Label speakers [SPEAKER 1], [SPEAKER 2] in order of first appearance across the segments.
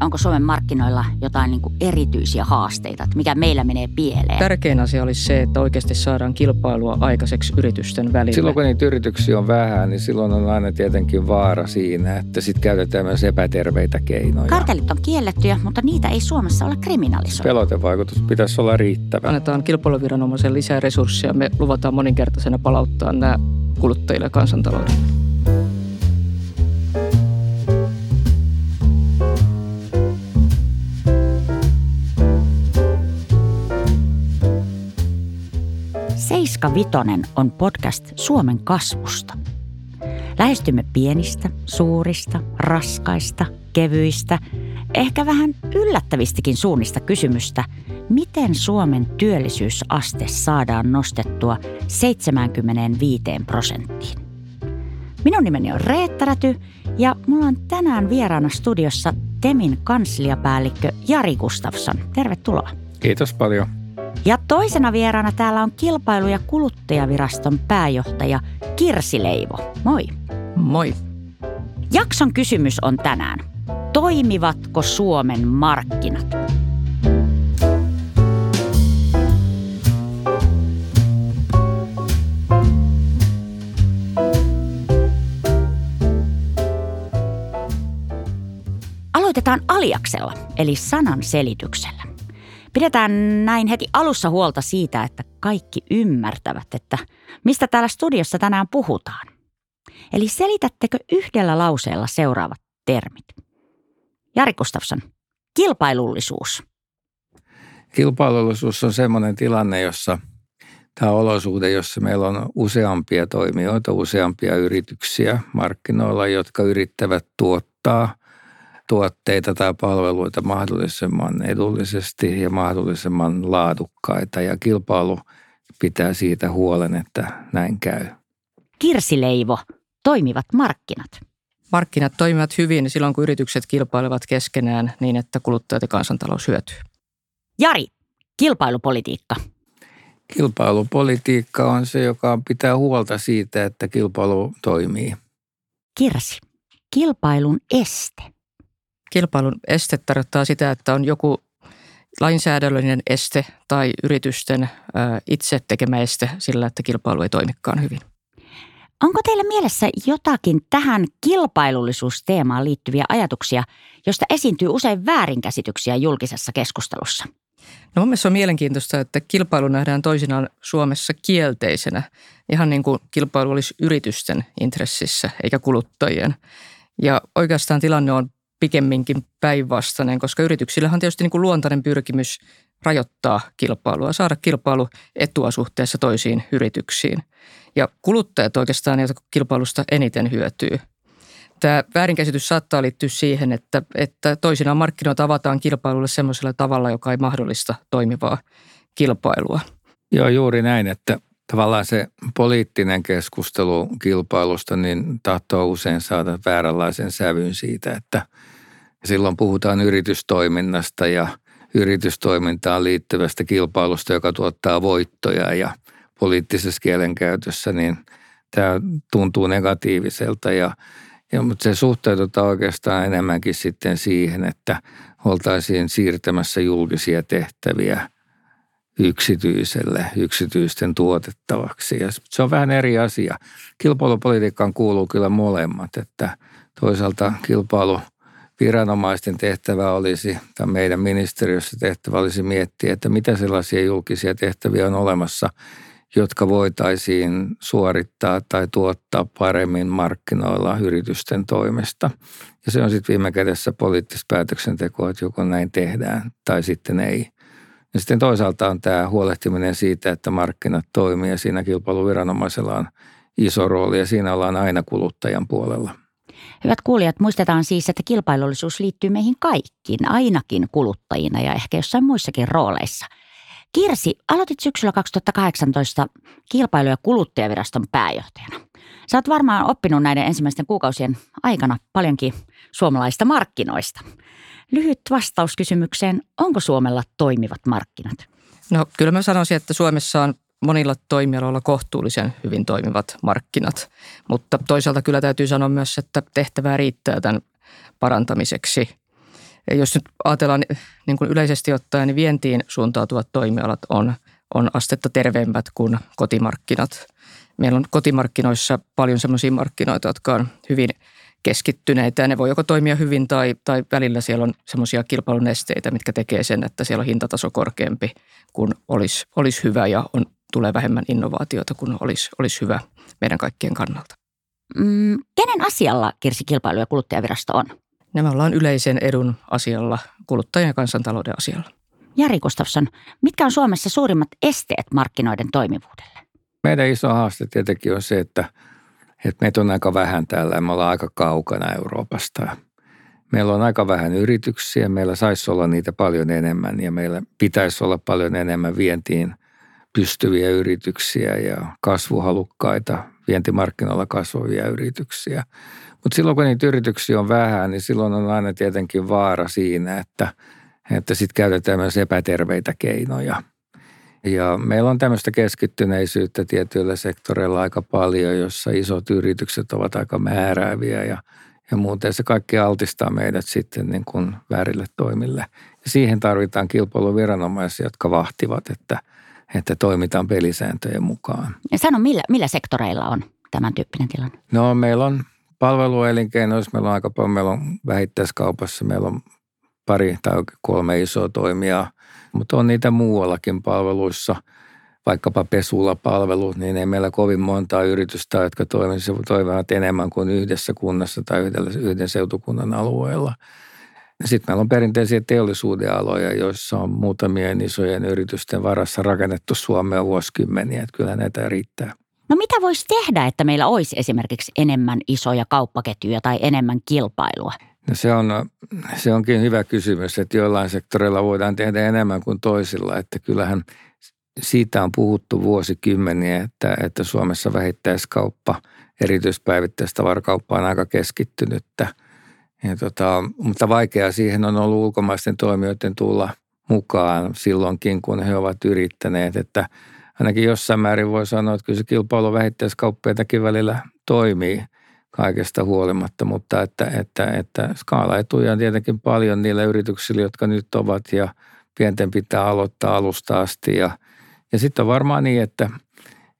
[SPEAKER 1] onko Suomen markkinoilla jotain niin kuin erityisiä haasteita, että mikä meillä menee pieleen?
[SPEAKER 2] Tärkein asia olisi se, että oikeasti saadaan kilpailua aikaiseksi yritysten välillä.
[SPEAKER 3] Silloin kun niitä yrityksiä on vähän, niin silloin on aina tietenkin vaara siinä, että sitten käytetään myös epäterveitä keinoja.
[SPEAKER 1] Kartellit on kiellettyjä, mutta niitä ei Suomessa ole kriminalisoitu.
[SPEAKER 3] Pelotevaikutus pitäisi olla riittävä.
[SPEAKER 2] Annetaan kilpailuviranomaisen lisää resursseja. Me luvataan moninkertaisena palauttaa nämä kuluttajille kansantalouden.
[SPEAKER 1] Seiska Vitonen on podcast Suomen kasvusta. Lähestymme pienistä, suurista, raskaista, kevyistä, ehkä vähän yllättävistäkin suunnista kysymystä, miten Suomen työllisyysaste saadaan nostettua 75 prosenttiin. Minun nimeni on Reetta Räty ja mulla on tänään vieraana studiossa Temin kansliapäällikkö Jari Gustafsson. Tervetuloa.
[SPEAKER 3] Kiitos paljon.
[SPEAKER 1] Ja toisena vieraana täällä on kilpailu- ja kuluttajaviraston pääjohtaja Kirsi Leivo. Moi.
[SPEAKER 2] Moi.
[SPEAKER 1] Jakson kysymys on tänään. Toimivatko Suomen markkinat? Aloitetaan aliaksella, eli sanan selityksellä. Pidetään näin heti alussa huolta siitä, että kaikki ymmärtävät, että mistä täällä studiossa tänään puhutaan. Eli selitättekö yhdellä lauseella seuraavat termit? Jari Gustafsson, kilpailullisuus.
[SPEAKER 3] Kilpailullisuus on sellainen tilanne, jossa tämä olosuhde, jossa meillä on useampia toimijoita, useampia yrityksiä markkinoilla, jotka yrittävät tuottaa tuotteita tai palveluita mahdollisimman edullisesti ja mahdollisimman laadukkaita. Ja kilpailu pitää siitä huolen, että näin käy.
[SPEAKER 1] Kirsileivo, toimivat markkinat.
[SPEAKER 2] Markkinat toimivat hyvin silloin, kun yritykset kilpailevat keskenään niin, että kuluttajat ja kansantalous hyötyy.
[SPEAKER 1] Jari, kilpailupolitiikka.
[SPEAKER 3] Kilpailupolitiikka on se, joka pitää huolta siitä, että kilpailu toimii.
[SPEAKER 1] Kirsi, kilpailun este.
[SPEAKER 2] Kilpailun este tarkoittaa sitä, että on joku lainsäädännöllinen este tai yritysten itse tekemä este sillä, että kilpailu ei toimikaan hyvin.
[SPEAKER 1] Onko teillä mielessä jotakin tähän kilpailullisuusteemaan liittyviä ajatuksia, josta esiintyy usein väärinkäsityksiä julkisessa keskustelussa?
[SPEAKER 2] No mun mielestä on mielenkiintoista, että kilpailu nähdään toisinaan Suomessa kielteisenä, ihan niin kuin kilpailu olisi yritysten intressissä eikä kuluttajien. Ja oikeastaan tilanne on pikemminkin päinvastainen, koska yrityksillähän on tietysti niin kuin luontainen pyrkimys rajoittaa kilpailua, saada kilpailu etua suhteessa toisiin yrityksiin. Ja kuluttajat oikeastaan, jotka kilpailusta eniten hyötyy. Tämä väärinkäsitys saattaa liittyä siihen, että, että toisinaan markkinoita avataan kilpailulle semmoisella tavalla, joka ei mahdollista toimivaa kilpailua.
[SPEAKER 3] Joo, juuri näin, että tavallaan se poliittinen keskustelu kilpailusta niin tahtoo usein saada vääränlaisen sävyn siitä, että silloin puhutaan yritystoiminnasta ja yritystoimintaan liittyvästä kilpailusta, joka tuottaa voittoja ja poliittisessa kielenkäytössä, niin tämä tuntuu negatiiviselta ja, ja mutta se suhteutetaan oikeastaan enemmänkin sitten siihen, että oltaisiin siirtämässä julkisia tehtäviä – yksityiselle, yksityisten tuotettavaksi. Ja se on vähän eri asia. Kilpailupolitiikkaan kuuluu kyllä molemmat, että toisaalta kilpailu viranomaisten tehtävä olisi, tai meidän ministeriössä tehtävä olisi miettiä, että mitä sellaisia julkisia tehtäviä on olemassa, jotka voitaisiin suorittaa tai tuottaa paremmin markkinoilla yritysten toimesta. Ja se on sitten viime kädessä poliittista päätöksentekoa, että joko näin tehdään tai sitten ei. Ja sitten toisaalta on tämä huolehtiminen siitä, että markkinat toimii ja siinä kilpailuviranomaisella on iso rooli ja siinä ollaan aina kuluttajan puolella.
[SPEAKER 1] Hyvät kuulijat, muistetaan siis, että kilpailullisuus liittyy meihin kaikkiin, ainakin kuluttajina ja ehkä jossain muissakin rooleissa. Kirsi, aloitit syksyllä 2018 kilpailu- ja kuluttajaviraston pääjohtajana. Sä oot varmaan oppinut näiden ensimmäisten kuukausien aikana paljonkin suomalaista markkinoista. Lyhyt vastaus kysymykseen, onko Suomella toimivat markkinat?
[SPEAKER 2] No kyllä mä sanoisin, että Suomessa on monilla toimialoilla kohtuullisen hyvin toimivat markkinat, mutta toisaalta kyllä täytyy sanoa myös, että tehtävää riittää tämän parantamiseksi. Ja jos nyt ajatellaan niin kuin yleisesti ottaen, niin vientiin suuntautuvat toimialat on, on astetta terveempät kuin kotimarkkinat. Meillä on kotimarkkinoissa paljon sellaisia markkinoita, jotka on hyvin keskittyneitä ja ne voi joko toimia hyvin tai, tai välillä siellä on semmoisia kilpailunesteitä, mitkä tekee sen, että siellä on hintataso korkeampi kuin olisi, olisi hyvä ja on, tulee vähemmän innovaatiota kuin olisi, olisi hyvä meidän kaikkien kannalta.
[SPEAKER 1] Mm, kenen asialla Kirsi Kilpailu- ja kuluttajavirasto on?
[SPEAKER 2] Nämä ollaan yleisen edun asialla, kuluttajien ja kansantalouden asialla.
[SPEAKER 1] Jari Gustafsson, mitkä on Suomessa suurimmat esteet markkinoiden toimivuudelle?
[SPEAKER 3] Meidän iso haaste tietenkin on se, että, että meitä on aika vähän täällä ja me ollaan aika kaukana Euroopasta. Meillä on aika vähän yrityksiä, meillä saisi olla niitä paljon enemmän ja meillä pitäisi olla paljon enemmän vientiin pystyviä yrityksiä ja kasvuhalukkaita vientimarkkinoilla kasvavia yrityksiä. Mutta silloin kun niitä yrityksiä on vähän, niin silloin on aina tietenkin vaara siinä, että, että sitten käytetään myös epäterveitä keinoja. Ja meillä on tämmöistä keskittyneisyyttä tietyillä sektoreilla aika paljon, jossa isot yritykset ovat aika määrääviä ja, ja muuten se kaikki altistaa meidät sitten niin kuin väärille toimille. Ja siihen tarvitaan kilpailuviranomaisia, jotka vahtivat, että, että toimitaan pelisääntöjen mukaan.
[SPEAKER 1] Ja sano, millä, millä sektoreilla on tämän tyyppinen tilanne?
[SPEAKER 3] No meillä on palveluelinkeinoissa, meillä on aika paljon, meillä on vähittäiskaupassa, meillä on pari tai kolme isoa toimijaa, mutta on niitä muuallakin palveluissa, vaikkapa pesulapalvelut, niin ei meillä kovin montaa yritystä, jotka toimivat enemmän kuin yhdessä kunnassa tai yhdellä, yhden seutukunnan alueella. Sitten meillä on perinteisiä teollisuuden aloja, joissa on muutamien isojen yritysten varassa rakennettu Suomea vuosikymmeniä, että kyllä näitä riittää.
[SPEAKER 1] No mitä voisi tehdä, että meillä olisi esimerkiksi enemmän isoja kauppaketjuja tai enemmän kilpailua?
[SPEAKER 3] No se, on, se onkin hyvä kysymys, että joillain sektoreilla voidaan tehdä enemmän kuin toisilla. Että kyllähän siitä on puhuttu vuosikymmeniä, että, että Suomessa vähittäiskauppa, erityispäivittäistä varkauppa on aika keskittynyttä. Ja tota, mutta vaikeaa siihen on ollut ulkomaisten toimijoiden tulla mukaan silloinkin, kun he ovat yrittäneet, että – ainakin jossain määrin voi sanoa, että kyllä se kilpailu vähittäiskauppiaitakin välillä toimii kaikesta huolimatta, mutta että, että, että skaalaetuja on tietenkin paljon niillä yrityksillä, jotka nyt ovat ja pienten pitää aloittaa alusta asti. Ja, ja sitten on varmaan niin, että,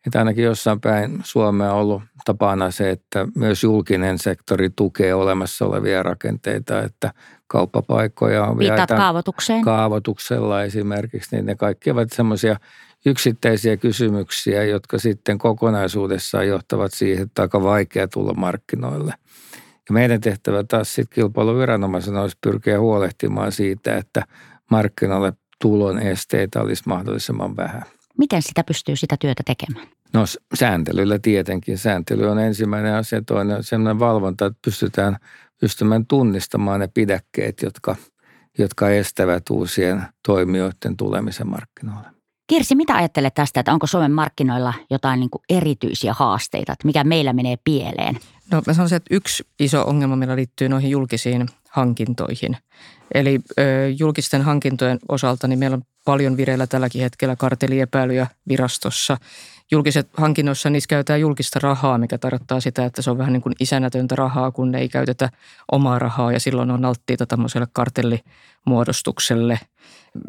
[SPEAKER 3] että ainakin jossain päin Suomea on ollut tapana se, että myös julkinen sektori tukee olemassa olevia rakenteita, että kauppapaikkoja on
[SPEAKER 1] Viittaat kaavoitukseen?
[SPEAKER 3] Kaavoituksella esimerkiksi, niin ne kaikki ovat semmoisia – yksittäisiä kysymyksiä, jotka sitten kokonaisuudessaan johtavat siihen, että aika vaikea tulla markkinoille. Ja meidän tehtävä taas sitten kilpailuviranomaisena olisi pyrkiä huolehtimaan siitä, että markkinoille tulon esteitä olisi mahdollisimman vähän.
[SPEAKER 1] Miten sitä pystyy sitä työtä tekemään?
[SPEAKER 3] No sääntelyllä tietenkin. Sääntely on ensimmäinen asia. Toinen on sellainen valvonta, että pystytään pystymään tunnistamaan ne pidäkkeet, jotka, jotka estävät uusien toimijoiden tulemisen markkinoille.
[SPEAKER 1] Kirsi, mitä ajattelet tästä, että onko Suomen markkinoilla jotain niin kuin erityisiä haasteita, että mikä meillä menee pieleen?
[SPEAKER 2] No mä sanoisin, että yksi iso ongelma meillä liittyy noihin julkisiin hankintoihin. Eli julkisten hankintojen osalta niin meillä on paljon vireillä tälläkin hetkellä karteliepäilyjä virastossa. Julkiset hankinnoissa niissä käytetään julkista rahaa, mikä tarkoittaa sitä, että se on vähän niin kuin isänätöntä rahaa, kun ei käytetä omaa rahaa ja silloin on alttiita tämmöiselle kartellimuodostukselle.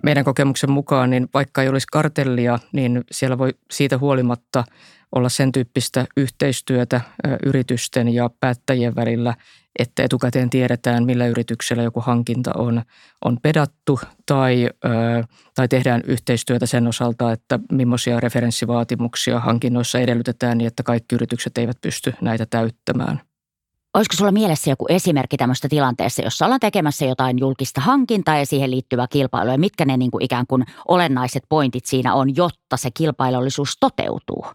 [SPEAKER 2] Meidän kokemuksen mukaan, niin vaikka ei olisi kartellia, niin siellä voi siitä huolimatta olla sen tyyppistä yhteistyötä yritysten ja päättäjien välillä, että etukäteen tiedetään, millä yrityksellä joku hankinta on, on pedattu tai, ö, tai tehdään yhteistyötä sen osalta, että millaisia referenssivaatimuksia hankinnoissa edellytetään niin, että kaikki yritykset eivät pysty näitä täyttämään.
[SPEAKER 1] Olisiko sulla mielessä joku esimerkki tämmöistä tilanteessa, jossa ollaan tekemässä jotain julkista hankintaa ja siihen liittyvää kilpailua, mitkä ne niin kuin ikään kuin olennaiset pointit siinä on, jotta se kilpailullisuus toteutuu?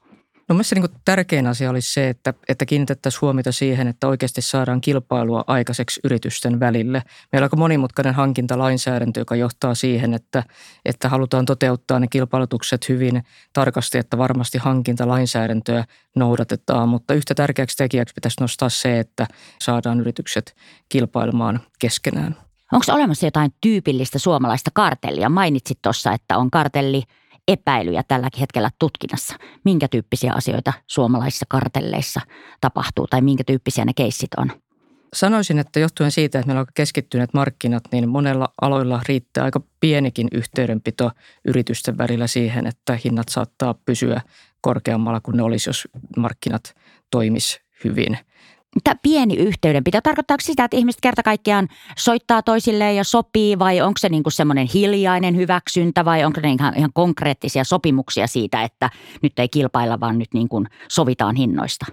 [SPEAKER 2] No mielestäni niin tärkein asia olisi se, että, että kiinnitettäisiin huomiota siihen, että oikeasti saadaan kilpailua aikaiseksi yritysten välille. Meillä on aika monimutkainen hankintalainsäädäntö, joka johtaa siihen, että, että halutaan toteuttaa ne kilpailutukset hyvin tarkasti, että varmasti hankintalainsäädäntöä noudatetaan. Mutta yhtä tärkeäksi tekijäksi pitäisi nostaa se, että saadaan yritykset kilpailemaan keskenään.
[SPEAKER 1] Onko olemassa jotain tyypillistä suomalaista kartellia? Mainitsit tuossa, että on kartelli – epäilyjä tälläkin hetkellä tutkinnassa. Minkä tyyppisiä asioita suomalaisissa kartelleissa tapahtuu tai minkä tyyppisiä ne keissit on?
[SPEAKER 2] sanoisin, että johtuen siitä, että meillä on keskittyneet markkinat, niin monella aloilla riittää aika pienikin yhteydenpito yritysten välillä siihen, että hinnat saattaa pysyä korkeammalla kuin ne olisi, jos markkinat toimis hyvin.
[SPEAKER 1] Tämä pieni yhteydenpito, tarkoittaako sitä, että ihmiset kerta kaikkiaan soittaa toisilleen ja sopii vai onko se niinku semmoinen hiljainen hyväksyntä vai onko ne ihan, ihan konkreettisia sopimuksia siitä, että nyt ei kilpailla, vaan nyt niin kuin sovitaan hinnoista?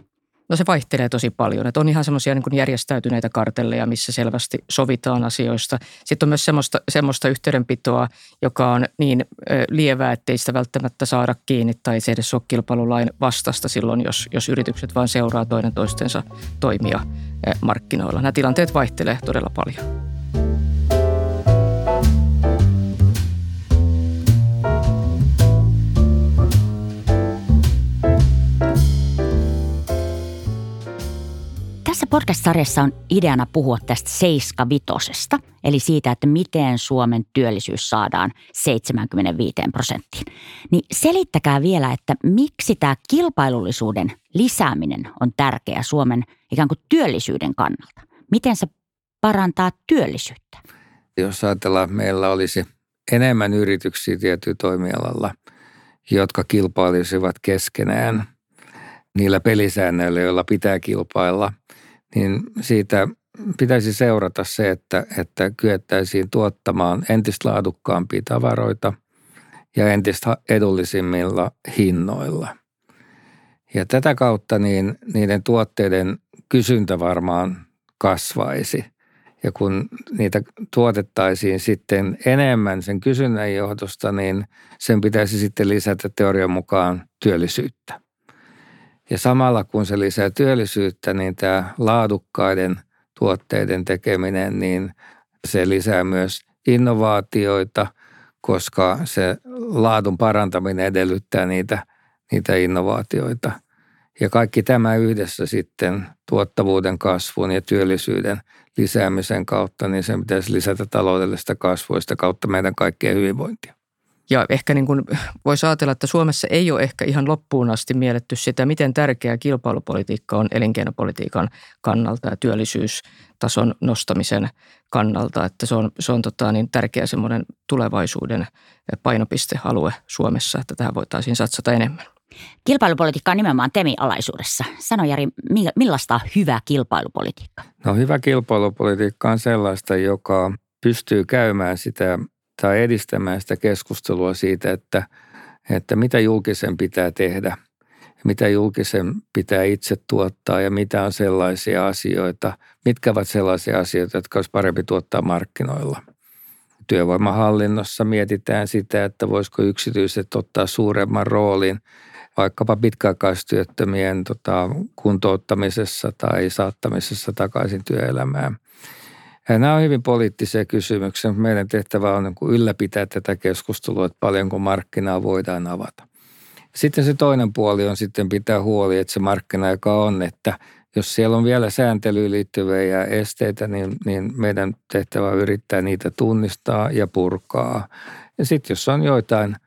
[SPEAKER 2] No se vaihtelee tosi paljon. Että on ihan semmoisia niin järjestäytyneitä kartelleja, missä selvästi sovitaan asioista. Sitten on myös semmoista, semmoista yhteydenpitoa, joka on niin lievää, ettei sitä välttämättä saada kiinni tai se edes ole kilpailulain vastasta silloin, jos, jos yritykset vain seuraa toinen toistensa toimia markkinoilla. Nämä tilanteet vaihtelee todella paljon.
[SPEAKER 1] Tässä podcast-sarjassa on ideana puhua tästä seiskavitosesta, eli siitä, että miten Suomen työllisyys saadaan 75 prosenttiin. Niin selittäkää vielä, että miksi tämä kilpailullisuuden lisääminen on tärkeä Suomen ikään kuin työllisyyden kannalta. Miten se parantaa työllisyyttä?
[SPEAKER 3] Jos ajatellaan, että meillä olisi enemmän yrityksiä tietyllä toimialalla, jotka kilpailisivat keskenään niillä pelisäännöillä, joilla pitää kilpailla – niin siitä pitäisi seurata se, että, että kyettäisiin tuottamaan entistä laadukkaampia tavaroita ja entistä edullisimmilla hinnoilla. Ja tätä kautta niin niiden tuotteiden kysyntä varmaan kasvaisi. Ja kun niitä tuotettaisiin sitten enemmän sen kysynnän johdosta, niin sen pitäisi sitten lisätä teorian mukaan työllisyyttä. Ja samalla kun se lisää työllisyyttä, niin tämä laadukkaiden tuotteiden tekeminen, niin se lisää myös innovaatioita, koska se laadun parantaminen edellyttää niitä, niitä innovaatioita. Ja kaikki tämä yhdessä sitten tuottavuuden kasvun ja työllisyyden lisäämisen kautta, niin sen pitäisi lisätä taloudellista kasvuista kautta meidän kaikkien hyvinvointia.
[SPEAKER 2] Ja ehkä niin kuin voisi ajatella, että Suomessa ei ole ehkä ihan loppuun asti mielletty sitä, miten tärkeä kilpailupolitiikka on elinkeinopolitiikan kannalta ja työllisyystason nostamisen kannalta. Että se on, se on tota niin tärkeä semmoinen tulevaisuuden painopistealue Suomessa, että tähän voitaisiin satsata enemmän.
[SPEAKER 1] Kilpailupolitiikka on nimenomaan TEMI-alaisuudessa. Sano Jari, millaista on hyvä kilpailupolitiikka?
[SPEAKER 3] No hyvä kilpailupolitiikka on sellaista, joka pystyy käymään sitä tai edistämään sitä keskustelua siitä, että, että mitä julkisen pitää tehdä, mitä julkisen pitää itse tuottaa ja mitä on sellaisia asioita, mitkä ovat sellaisia asioita, jotka olisi parempi tuottaa markkinoilla. Työvoimahallinnossa mietitään sitä, että voisiko yksityiset ottaa suuremman roolin vaikkapa pitkäaikaistyöttömien tota, kuntouttamisessa tai saattamisessa takaisin työelämään – ja nämä on hyvin poliittisia kysymyksiä. Meidän tehtävä on niin ylläpitää tätä keskustelua, että paljonko markkinaa voidaan avata. Sitten se toinen puoli on sitten pitää huoli, että se markkina, joka on, että jos siellä on vielä sääntelyyn liittyviä esteitä, niin, niin meidän tehtävä on yrittää niitä tunnistaa ja purkaa. Ja sitten jos on joitain –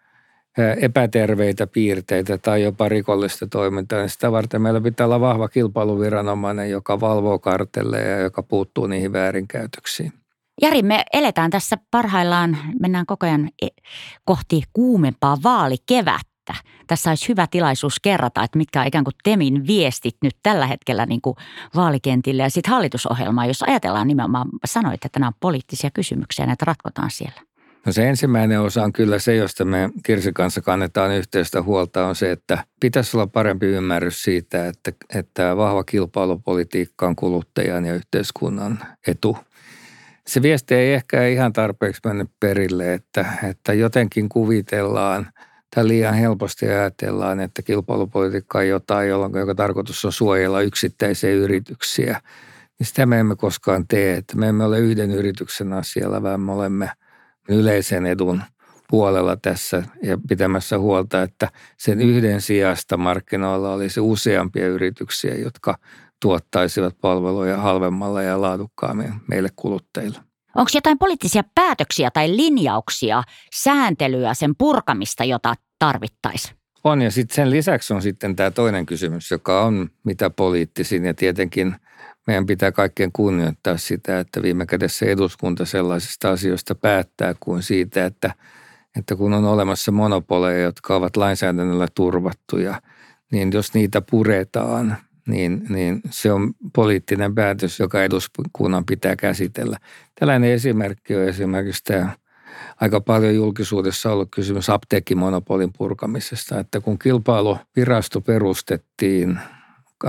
[SPEAKER 3] epäterveitä piirteitä tai jopa rikollista toimintaa, niin sitä varten meillä pitää olla vahva kilpailuviranomainen, joka valvoo kartelleja ja joka puuttuu niihin väärinkäytöksiin.
[SPEAKER 1] Jari, me eletään tässä parhaillaan, mennään koko ajan e, kohti kuumempaa vaalikevättä. Tässä olisi hyvä tilaisuus kerrata, että mitkä on ikään kuin Temin viestit nyt tällä hetkellä niin kuin vaalikentille ja sitten hallitusohjelmaa, jos ajatellaan nimenomaan, sanoit, että nämä on poliittisia kysymyksiä, näitä ratkotaan siellä.
[SPEAKER 3] No se ensimmäinen osa on kyllä se, josta me Kirsin kanssa kannetaan yhteistä huolta, on se, että pitäisi olla parempi ymmärrys siitä, että, että vahva kilpailupolitiikka on kuluttajan ja yhteiskunnan etu. Se viesti ei ehkä ihan tarpeeksi mennyt perille, että, että jotenkin kuvitellaan tai liian helposti ajatellaan, että kilpailupolitiikka on jotain, jolloin, joka tarkoitus on suojella yksittäisiä yrityksiä. Niin sitä me emme koskaan tee, että me emme ole yhden yrityksen asialla, vaan me olemme – yleisen edun puolella tässä ja pitämässä huolta, että sen yhden sijasta markkinoilla olisi useampia yrityksiä, jotka tuottaisivat palveluja halvemmalla ja laadukkaammin meille kuluttajille.
[SPEAKER 1] Onko jotain poliittisia päätöksiä tai linjauksia, sääntelyä, sen purkamista, jota tarvittaisiin?
[SPEAKER 3] On ja sitten sen lisäksi on sitten tämä toinen kysymys, joka on mitä poliittisin ja tietenkin meidän pitää kaikkien kunnioittaa sitä, että viime kädessä eduskunta sellaisista asioista päättää kuin siitä, että, että kun on olemassa monopoleja, jotka ovat lainsäädännöllä turvattuja, niin jos niitä puretaan, niin, niin se on poliittinen päätös, joka eduskunnan pitää käsitellä. Tällainen esimerkki on esimerkiksi tämä aika paljon julkisuudessa ollut kysymys apteekkimonopolin purkamisesta, että kun kilpailuvirasto perustettiin 89-90,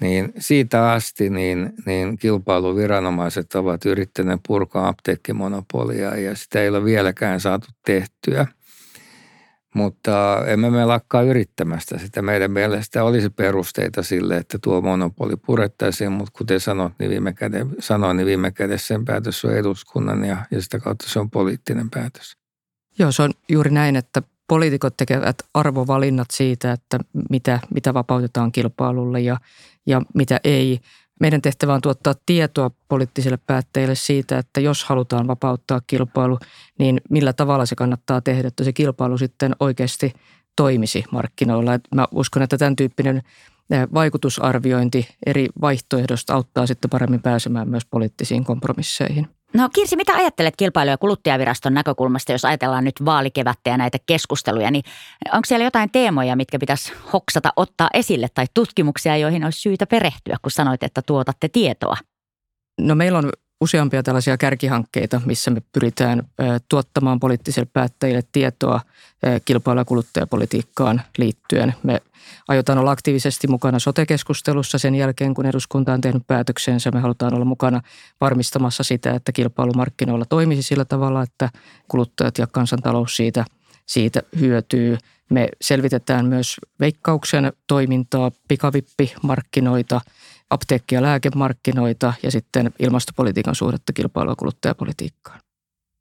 [SPEAKER 3] niin siitä asti niin, niin kilpailuviranomaiset ovat yrittäneet purkaa apteekkimonopolia ja sitä ei ole vieläkään saatu tehtyä. Mutta emme me lakkaa yrittämästä sitä. Meidän mielestä olisi perusteita sille, että tuo monopoli purettaisiin, mutta kuten sanot, niin viime käde, sanoin, niin viime kädessä sen päätös on eduskunnan ja, ja sitä kautta se on poliittinen päätös.
[SPEAKER 2] Joo, se on juuri näin, että poliitikot tekevät arvovalinnat siitä, että mitä, mitä vapautetaan kilpailulle ja, ja mitä ei. Meidän tehtävä on tuottaa tietoa poliittisille päättäjille siitä, että jos halutaan vapauttaa kilpailu, niin millä tavalla se kannattaa tehdä, että se kilpailu sitten oikeasti toimisi markkinoilla. Mä uskon, että tämän tyyppinen vaikutusarviointi eri vaihtoehdosta auttaa sitten paremmin pääsemään myös poliittisiin kompromisseihin.
[SPEAKER 1] No Kirsi, mitä ajattelet kilpailu- ja kuluttajaviraston näkökulmasta, jos ajatellaan nyt vaalikevättä ja näitä keskusteluja, niin onko siellä jotain teemoja, mitkä pitäisi hoksata ottaa esille tai tutkimuksia, joihin olisi syytä perehtyä, kun sanoit, että tuotatte tietoa?
[SPEAKER 2] No meillä on useampia tällaisia kärkihankkeita, missä me pyritään tuottamaan poliittisille päättäjille tietoa kilpailu- ja kuluttajapolitiikkaan liittyen. Me aiotaan olla aktiivisesti mukana sote-keskustelussa sen jälkeen, kun eduskunta on tehnyt päätöksensä. Me halutaan olla mukana varmistamassa sitä, että kilpailumarkkinoilla toimisi sillä tavalla, että kuluttajat ja kansantalous siitä, siitä hyötyy. Me selvitetään myös veikkauksen toimintaa, pikavippimarkkinoita – apteekki- ja lääkemarkkinoita ja sitten ilmastopolitiikan suhdetta kilpailua kuluttajapolitiikkaan.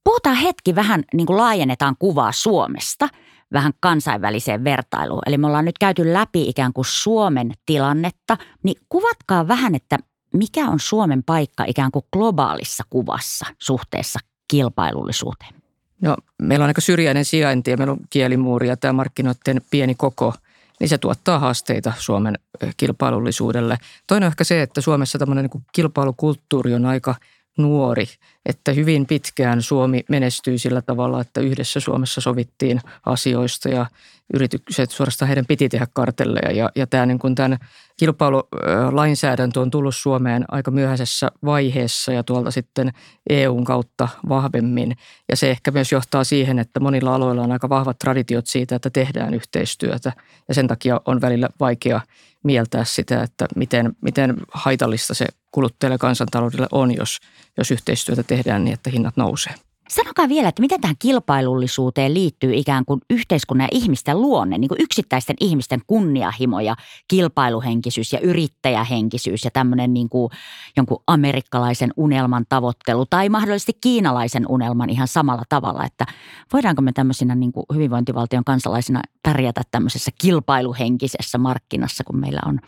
[SPEAKER 1] Puhutaan hetki vähän, niin kuin laajennetaan kuvaa Suomesta vähän kansainväliseen vertailuun. Eli me ollaan nyt käyty läpi ikään kuin Suomen tilannetta, niin kuvatkaa vähän, että mikä on Suomen paikka ikään kuin globaalissa kuvassa suhteessa kilpailullisuuteen?
[SPEAKER 2] No, meillä on aika syrjäinen sijainti ja meillä on kielimuuri ja tämä markkinoiden pieni koko – niin se tuottaa haasteita Suomen kilpailullisuudelle. Toinen on ehkä se, että Suomessa tämmöinen niin kilpailukulttuuri on aika nuori, että hyvin pitkään Suomi menestyi sillä tavalla, että yhdessä Suomessa sovittiin asioista ja yritykset suorastaan heidän piti tehdä kartelleja. Ja, ja tämä niin kuin tämän kilpailulainsäädäntö on tullut Suomeen aika myöhäisessä vaiheessa ja tuolta sitten EUn kautta vahvemmin. Ja se ehkä myös johtaa siihen, että monilla aloilla on aika vahvat traditiot siitä, että tehdään yhteistyötä. Ja sen takia on välillä vaikea mieltää sitä, että miten, miten haitallista se kuluttajille kansantaloudelle on, jos, jos yhteistyötä tehdään niin, että hinnat nousee.
[SPEAKER 1] Sanokaa vielä, että miten tähän kilpailullisuuteen liittyy ikään kuin yhteiskunnan ja ihmisten luonne, niin kuin yksittäisten ihmisten kunniahimo ja kilpailuhenkisyys ja yrittäjähenkisyys ja tämmöinen niin kuin jonkun amerikkalaisen unelman tavoittelu tai mahdollisesti kiinalaisen unelman ihan samalla tavalla, että voidaanko me tämmöisinä niin kuin hyvinvointivaltion kansalaisina pärjätä tämmöisessä kilpailuhenkisessä markkinassa, kun meillä on,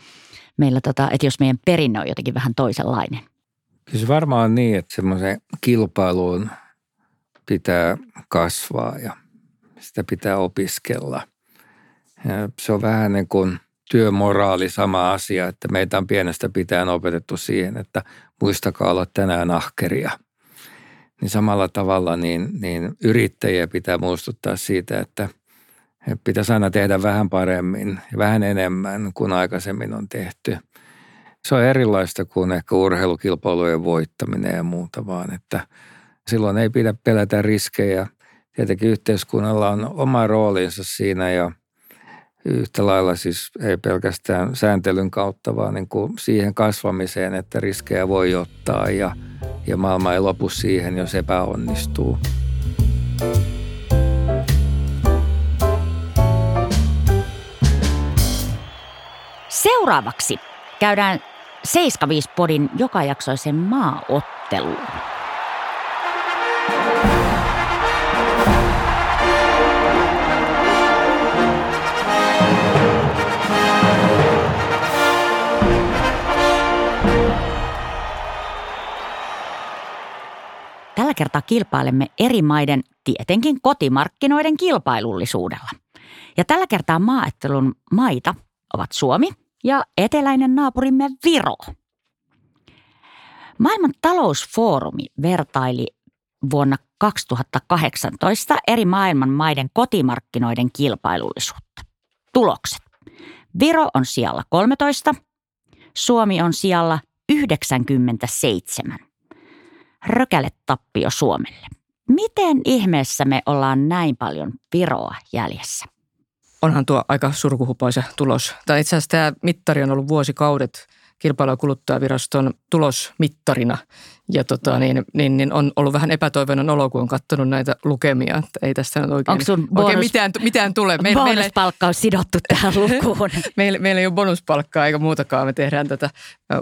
[SPEAKER 1] meillä tota, että jos meidän perinne on jotenkin vähän toisenlainen.
[SPEAKER 3] Se varmaan niin, että semmoisen kilpailuun – pitää kasvaa ja sitä pitää opiskella. Se on vähän niin kuin työmoraali sama asia, että meitä on pienestä pitäen opetettu siihen, että muistakaa olla tänään ahkeria. Niin samalla tavalla niin, niin yrittäjiä pitää muistuttaa siitä, että pitäisi aina tehdä vähän paremmin ja vähän enemmän kuin aikaisemmin on tehty. Se on erilaista kuin ehkä urheilukilpailujen voittaminen ja muuta, vaan että – Silloin ei pidä pelätä riskejä. Tietenkin yhteiskunnalla on oma roolinsa siinä ja yhtä lailla siis ei pelkästään sääntelyn kautta, vaan niin kuin siihen kasvamiseen, että riskejä voi ottaa ja, ja maailma ei lopu siihen, jos epäonnistuu.
[SPEAKER 1] Seuraavaksi käydään 75 podin jokajaksoisen maaotteluun. Tällä kertaa kilpailemme eri maiden tietenkin kotimarkkinoiden kilpailullisuudella. Ja tällä kertaa maaettelun maita ovat Suomi ja eteläinen naapurimme Viro. Maailman talousfoorumi vertaili vuonna 2018 eri maailman maiden kotimarkkinoiden kilpailullisuutta. Tulokset. Viro on sijalla 13, Suomi on sijalla 97. Rökäle tappio Suomelle. Miten ihmeessä me ollaan näin paljon Viroa jäljessä?
[SPEAKER 2] Onhan tuo aika surkuhupaisa tulos. Tai itse asiassa tämä mittari on ollut vuosikaudet kilpailu- ja kuluttajaviraston tulosmittarina. Ja tota, niin, niin, niin, on ollut vähän epätoivoinen olo, kun on katsonut näitä lukemia. Että ei tästä nyt oikein,
[SPEAKER 1] sun
[SPEAKER 2] bonus, oikein mitään, mitään tule.
[SPEAKER 1] Meillä, bonuspalkka on sidottu tähän lukuun.
[SPEAKER 2] meillä, meillä ei ole bonuspalkkaa eikä muutakaan. Me tehdään tätä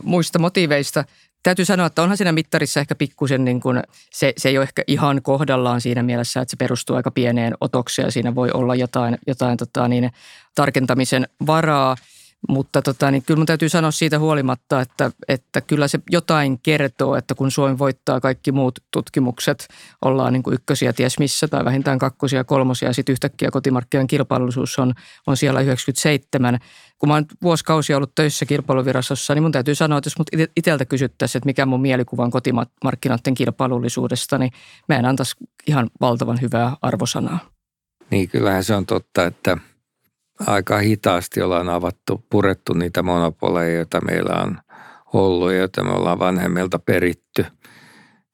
[SPEAKER 2] muista motiiveista. Täytyy sanoa, että onhan siinä mittarissa ehkä pikkusen, niin kuin, se, se ei ole ehkä ihan kohdallaan siinä mielessä, että se perustuu aika pieneen otokseen ja siinä voi olla jotain, jotain tota, niin, tarkentamisen varaa – mutta tota, niin kyllä mun täytyy sanoa siitä huolimatta, että, että kyllä se jotain kertoo, että kun Suomi voittaa kaikki muut tutkimukset, ollaan niin kuin ykkösiä ties missä tai vähintään kakkosia, kolmosia ja sitten yhtäkkiä kotimarkkinoiden kilpailullisuus on, on siellä 97. Kun mä oon vuosikausia ollut töissä kilpailuvirastossa, niin mun täytyy sanoa, että jos mut itseltä kysyttäisiin, että mikä mun mielikuva on kotimarkkinoiden kilpailullisuudesta, niin mä en antaisi ihan valtavan hyvää arvosanaa.
[SPEAKER 3] Niin kyllähän se on totta, että – aika hitaasti ollaan avattu, purettu niitä monopoleja, joita meillä on ollut ja joita me ollaan vanhemmilta peritty.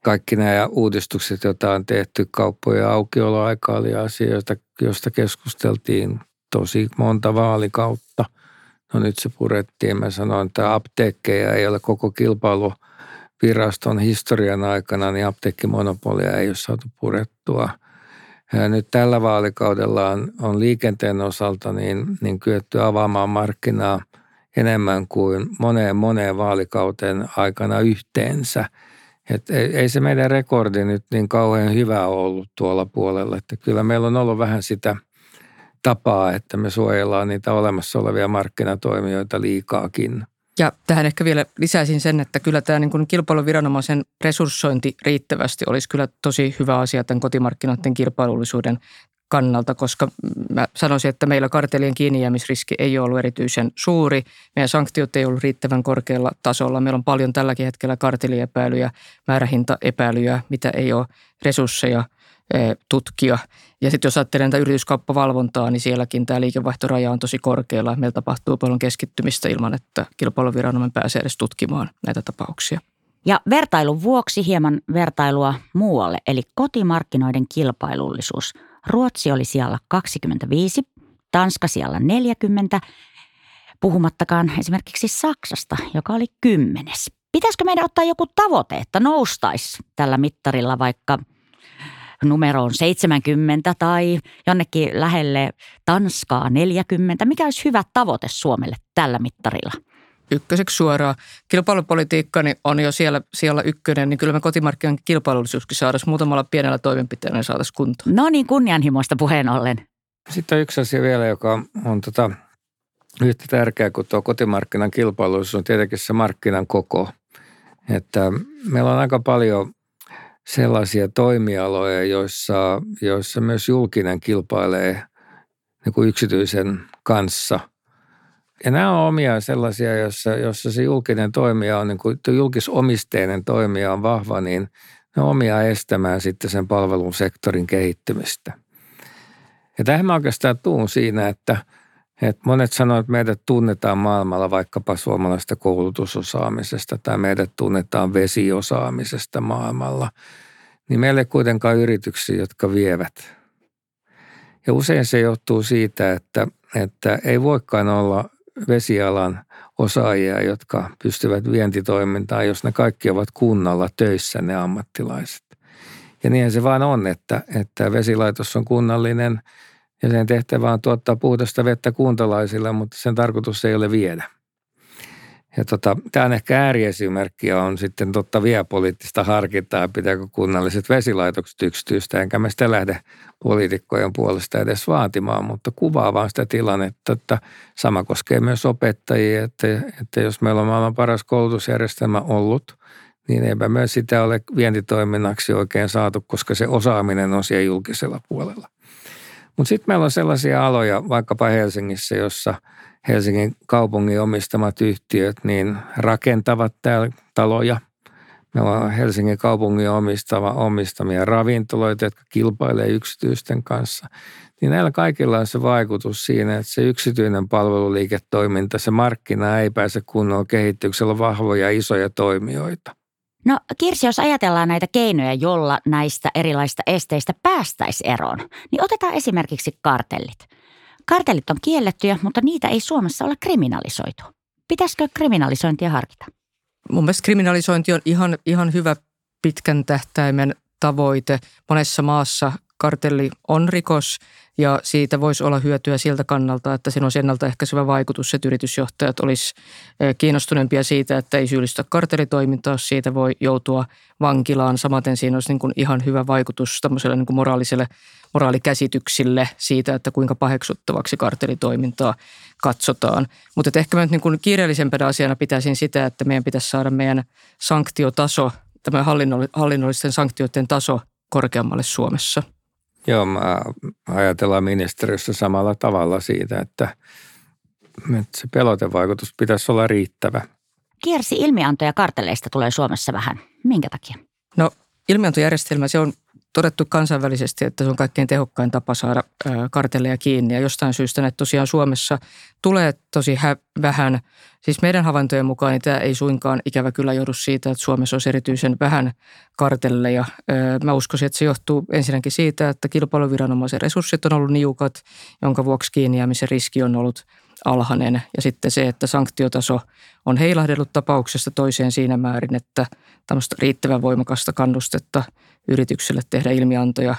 [SPEAKER 3] Kaikki nämä uudistukset, joita on tehty, kauppojen aukioloaika oli asioita, joista keskusteltiin tosi monta vaalikautta. No nyt se purettiin. Mä sanoin, että apteekkeja ei ole koko kilpailuviraston historian aikana, niin apteekkimonopolia ei ole saatu purettua – nyt tällä vaalikaudella on, on liikenteen osalta niin, niin kyetty avaamaan markkinaa enemmän kuin moneen moneen vaalikauteen aikana yhteensä. Et ei, ei se meidän rekordi nyt niin kauhean hyvä ollut tuolla puolella, että kyllä meillä on ollut vähän sitä tapaa, että me suojellaan niitä olemassa olevia markkinatoimijoita liikaakin.
[SPEAKER 2] Ja tähän ehkä vielä lisäisin sen, että kyllä tämä niin kuin kilpailuviranomaisen resurssointi riittävästi olisi kyllä tosi hyvä asia tämän kotimarkkinoiden kilpailullisuuden kannalta, koska mä sanoisin, että meillä kartelien kiinnijäämisriski ei ole ollut erityisen suuri. Meidän sanktiot ei ollut riittävän korkealla tasolla. Meillä on paljon tälläkin hetkellä karteliepäilyjä, määrähintaepäilyjä, mitä ei ole resursseja – tutkia. Ja sitten jos ajattelee tätä yrityskauppavalvontaa, niin sielläkin tämä liikevaihtoraja on tosi korkealla. Meillä tapahtuu paljon keskittymistä ilman, että kilpailuviranomainen pääsee edes tutkimaan näitä tapauksia.
[SPEAKER 1] Ja vertailun vuoksi hieman vertailua muualle, eli kotimarkkinoiden kilpailullisuus. Ruotsi oli siellä 25, Tanska siellä 40, puhumattakaan esimerkiksi Saksasta, joka oli kymmenes. Pitäisikö meidän ottaa joku tavoite, että noustaisi tällä mittarilla vaikka – numeroon 70 tai jonnekin lähelle Tanskaa 40? Mikä olisi hyvä tavoite Suomelle tällä mittarilla?
[SPEAKER 2] ykköseksi suoraan. Kilpailupolitiikka niin on jo siellä, siellä ykkönen, niin kyllä me kotimarkkinan kilpailullisuuskin saataisiin muutamalla pienellä toimenpiteellä niin saataisiin kuntoon.
[SPEAKER 1] No niin, kunnianhimoista puheen ollen.
[SPEAKER 3] Sitten on yksi asia vielä, joka on, on tota, yhtä tärkeä kuin tuo kotimarkkinan kilpailullisuus, on tietenkin se markkinan koko. Että meillä on aika paljon sellaisia toimialoja, joissa, joissa myös julkinen kilpailee niin kuin yksityisen kanssa. Ja nämä on omia sellaisia, joissa, joissa se julkinen toimija on, niin kuin julkisomisteinen toimija on vahva, niin ne on omia estämään sitten sen palvelun sektorin kehittymistä. Ja tähän mä oikeastaan tuun siinä, että – et monet sanoo, että meidät tunnetaan maailmalla vaikkapa suomalaista koulutusosaamisesta tai meidät tunnetaan vesiosaamisesta maailmalla. Niin meillä ei kuitenkaan yrityksiä, jotka vievät. Ja usein se johtuu siitä, että, että ei voikaan olla vesialan osaajia, jotka pystyvät vientitoimintaan, jos ne kaikki ovat kunnalla töissä ne ammattilaiset. Ja niin se vaan on, että, että vesilaitos on kunnallinen – ja sen tehtävä on tuottaa puhdasta vettä kuntalaisille, mutta sen tarkoitus ei ole viedä. Ja tota, tämä on ehkä ääriesimerkki on sitten totta vielä poliittista harkintaa, pitääkö kunnalliset vesilaitokset yksityistä, enkä mä sitä lähde poliitikkojen puolesta edes vaatimaan, mutta kuvaa vaan sitä tilannetta, että sama koskee myös opettajia, että, että jos meillä on maailman paras koulutusjärjestelmä ollut, niin eipä myös sitä ole vientitoiminnaksi oikein saatu, koska se osaaminen on siellä julkisella puolella. Mutta sitten meillä on sellaisia aloja, vaikkapa Helsingissä, jossa Helsingin kaupungin omistamat yhtiöt niin rakentavat täällä taloja. Meillä on Helsingin kaupungin omistava, omistamia ravintoloita, jotka kilpailee yksityisten kanssa. Niin näillä kaikilla on se vaikutus siinä, että se yksityinen palveluliiketoiminta, se markkina ei pääse kunnolla kehityksellä vahvoja isoja toimijoita.
[SPEAKER 1] No Kirsi, jos ajatellaan näitä keinoja, jolla näistä erilaisista esteistä päästäisiin eroon, niin otetaan esimerkiksi kartellit. Kartellit on kiellettyjä, mutta niitä ei Suomessa ole kriminalisoitu. Pitäisikö kriminalisointia harkita?
[SPEAKER 2] Mun mielestä kriminalisointi on ihan, ihan hyvä pitkän tähtäimen tavoite. Monessa maassa kartelli on rikos ja siitä voisi olla hyötyä siltä kannalta, että siinä on ennaltaehkäisevä vaikutus, että yritysjohtajat olisi kiinnostuneempia siitä, että ei syyllistä kartellitoimintaa, siitä voi joutua vankilaan. Samaten siinä olisi niin kuin ihan hyvä vaikutus tämmöiselle niin kuin moraaliselle moraalikäsityksille siitä, että kuinka paheksuttavaksi kartellitoimintaa katsotaan. Mutta ehkä mä nyt niin kuin kiireellisempänä asiana pitäisin sitä, että meidän pitäisi saada meidän sanktiotaso, tämä hallinnollisten sanktioiden taso korkeammalle Suomessa –
[SPEAKER 3] Joo, mä ajatellaan ministeriössä samalla tavalla siitä, että, että se pelotevaikutus pitäisi olla riittävä.
[SPEAKER 1] Kiersi ilmiantoja kartelleista tulee Suomessa vähän. Minkä takia?
[SPEAKER 2] No ilmiantojärjestelmä, se on todettu kansainvälisesti, että se on kaikkein tehokkain tapa saada kartelleja kiinni. Ja jostain syystä että tosiaan Suomessa tulee tosi hä- vähän. Siis meidän havaintojen mukaan niin tämä ei suinkaan ikävä kyllä joudu siitä, että Suomessa olisi erityisen vähän kartelleja. Mä uskoisin, että se johtuu ensinnäkin siitä, että kilpailuviranomaisen resurssit on ollut niukat, jonka vuoksi kiinni jäämisen riski on ollut alhainen. Ja sitten se, että sanktiotaso on heilahdellut tapauksesta toiseen siinä määrin, että tämmöistä riittävän voimakasta kannustetta yritykselle tehdä ilmiantoja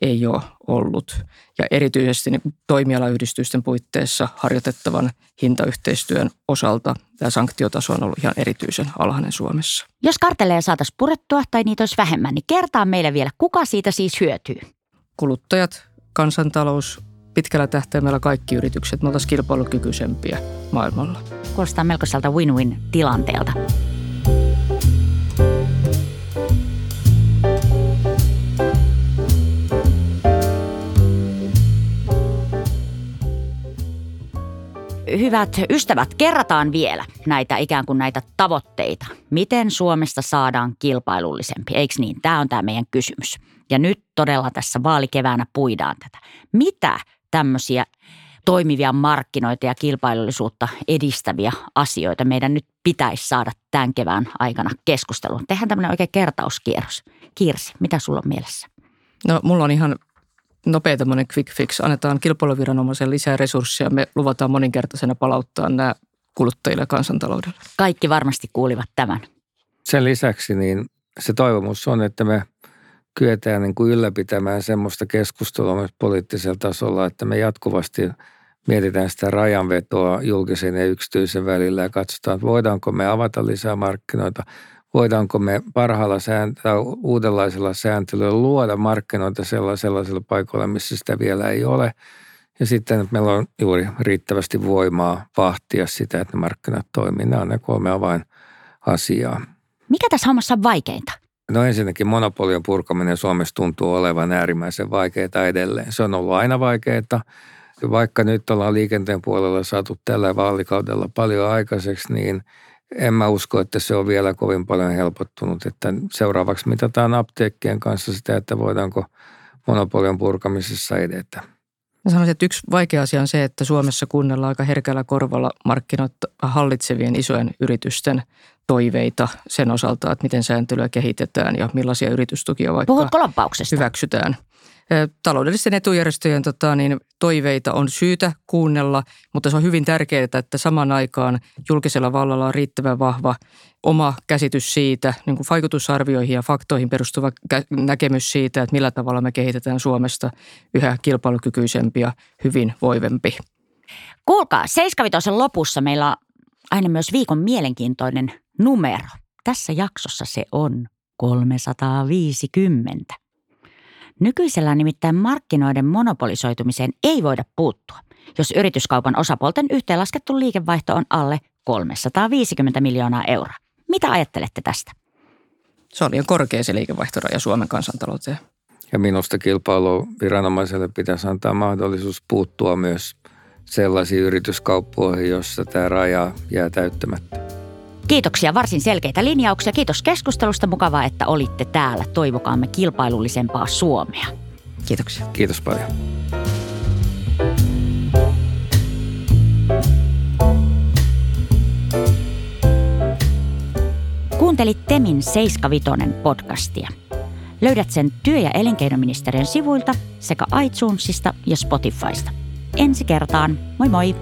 [SPEAKER 2] ei ole ollut. Ja erityisesti niin toimialayhdistysten puitteissa harjoitettavan hintayhteistyön osalta tämä sanktiotaso on ollut ihan erityisen alhainen Suomessa.
[SPEAKER 1] Jos kartelleja saataisiin purettua tai niitä olisi vähemmän, niin kertaa meille vielä, kuka siitä siis hyötyy?
[SPEAKER 2] Kuluttajat, kansantalous, pitkällä tähtäimellä kaikki yritykset, me oltaisiin kilpailukykyisempiä maailmalla.
[SPEAKER 1] Kuulostaa melkoiselta win-win tilanteelta. hyvät ystävät, kerrataan vielä näitä ikään kuin näitä tavoitteita. Miten Suomesta saadaan kilpailullisempi? Eikö niin? Tämä on tämä meidän kysymys. Ja nyt todella tässä vaalikeväänä puidaan tätä. Mitä tämmöisiä toimivia markkinoita ja kilpailullisuutta edistäviä asioita meidän nyt pitäisi saada tämän kevään aikana keskusteluun. Tehdään tämmöinen oikein kertauskierros. Kirsi, mitä sulla on mielessä?
[SPEAKER 2] No mulla on ihan nopea tämmöinen quick fix. Annetaan kilpailuviranomaisen lisää resursseja. Me luvataan moninkertaisena palauttaa nämä kuluttajille ja kansantaloudelle.
[SPEAKER 1] Kaikki varmasti kuulivat tämän.
[SPEAKER 3] Sen lisäksi niin se toivomus on, että me kyetään niin kuin ylläpitämään semmoista keskustelua myös poliittisella tasolla, että me jatkuvasti mietitään sitä rajanvetoa julkisen ja yksityisen välillä ja katsotaan, että voidaanko me avata lisää markkinoita, voidaanko me parhaalla sääntää, uudenlaisella sääntelyllä luoda markkinoita sellaisilla paikoilla, missä sitä vielä ei ole. Ja sitten että meillä on juuri riittävästi voimaa vahtia sitä, että markkinat toimii. Nämä on ne kolme avain asiaa.
[SPEAKER 1] Mikä tässä hommassa on vaikeinta?
[SPEAKER 3] No ensinnäkin monopolion purkaminen Suomessa tuntuu olevan äärimmäisen vaikeaa edelleen. Se on ollut aina vaikeaa. Vaikka nyt ollaan liikenteen puolella saatu tällä vaalikaudella paljon aikaiseksi, niin en mä usko, että se on vielä kovin paljon helpottunut. Että seuraavaksi mitataan apteekkien kanssa sitä, että voidaanko monopolion purkamisessa edetä.
[SPEAKER 2] Mä sanoisin, että yksi vaikea asia on se, että Suomessa kuunnellaan aika herkällä korvalla markkinat hallitsevien isojen yritysten toiveita sen osalta, että miten sääntelyä kehitetään ja millaisia yritystukia vaikka
[SPEAKER 1] Puhutko
[SPEAKER 2] hyväksytään. Taloudellisten etujärjestöjen tota, niin toiveita on syytä kuunnella, mutta se on hyvin tärkeää, että saman aikaan julkisella vallalla on riittävän vahva oma käsitys siitä, niin kuin vaikutusarvioihin ja faktoihin perustuva näkemys siitä, että millä tavalla me kehitetään Suomesta yhä kilpailukykyisempi ja hyvin voivempi.
[SPEAKER 1] Kuulkaa, Seiskavitosen lopussa meillä on aina myös viikon mielenkiintoinen numero. Tässä jaksossa se on 350. Nykyisellään nimittäin markkinoiden monopolisoitumiseen ei voida puuttua, jos yrityskaupan osapuolten yhteenlaskettu liikevaihto on alle 350 miljoonaa euroa. Mitä ajattelette tästä?
[SPEAKER 2] Se on liian korkea se liikevaihtoraja Suomen kansantalouteen.
[SPEAKER 3] Ja minusta kilpailuviranomaiselle pitäisi antaa mahdollisuus puuttua myös sellaisiin yrityskauppoihin, jossa tämä raja jää täyttämättä.
[SPEAKER 1] Kiitoksia varsin selkeitä linjauksia. Kiitos keskustelusta. Mukavaa, että olitte täällä. Toivokaamme kilpailullisempaa Suomea.
[SPEAKER 2] Kiitoksia.
[SPEAKER 3] Kiitos paljon.
[SPEAKER 1] Kuuntelit Temin 75 podcastia. Löydät sen työ- ja elinkeinoministeriön sivuilta sekä iTunesista ja Spotifysta. Ensi kertaan. Moi moi!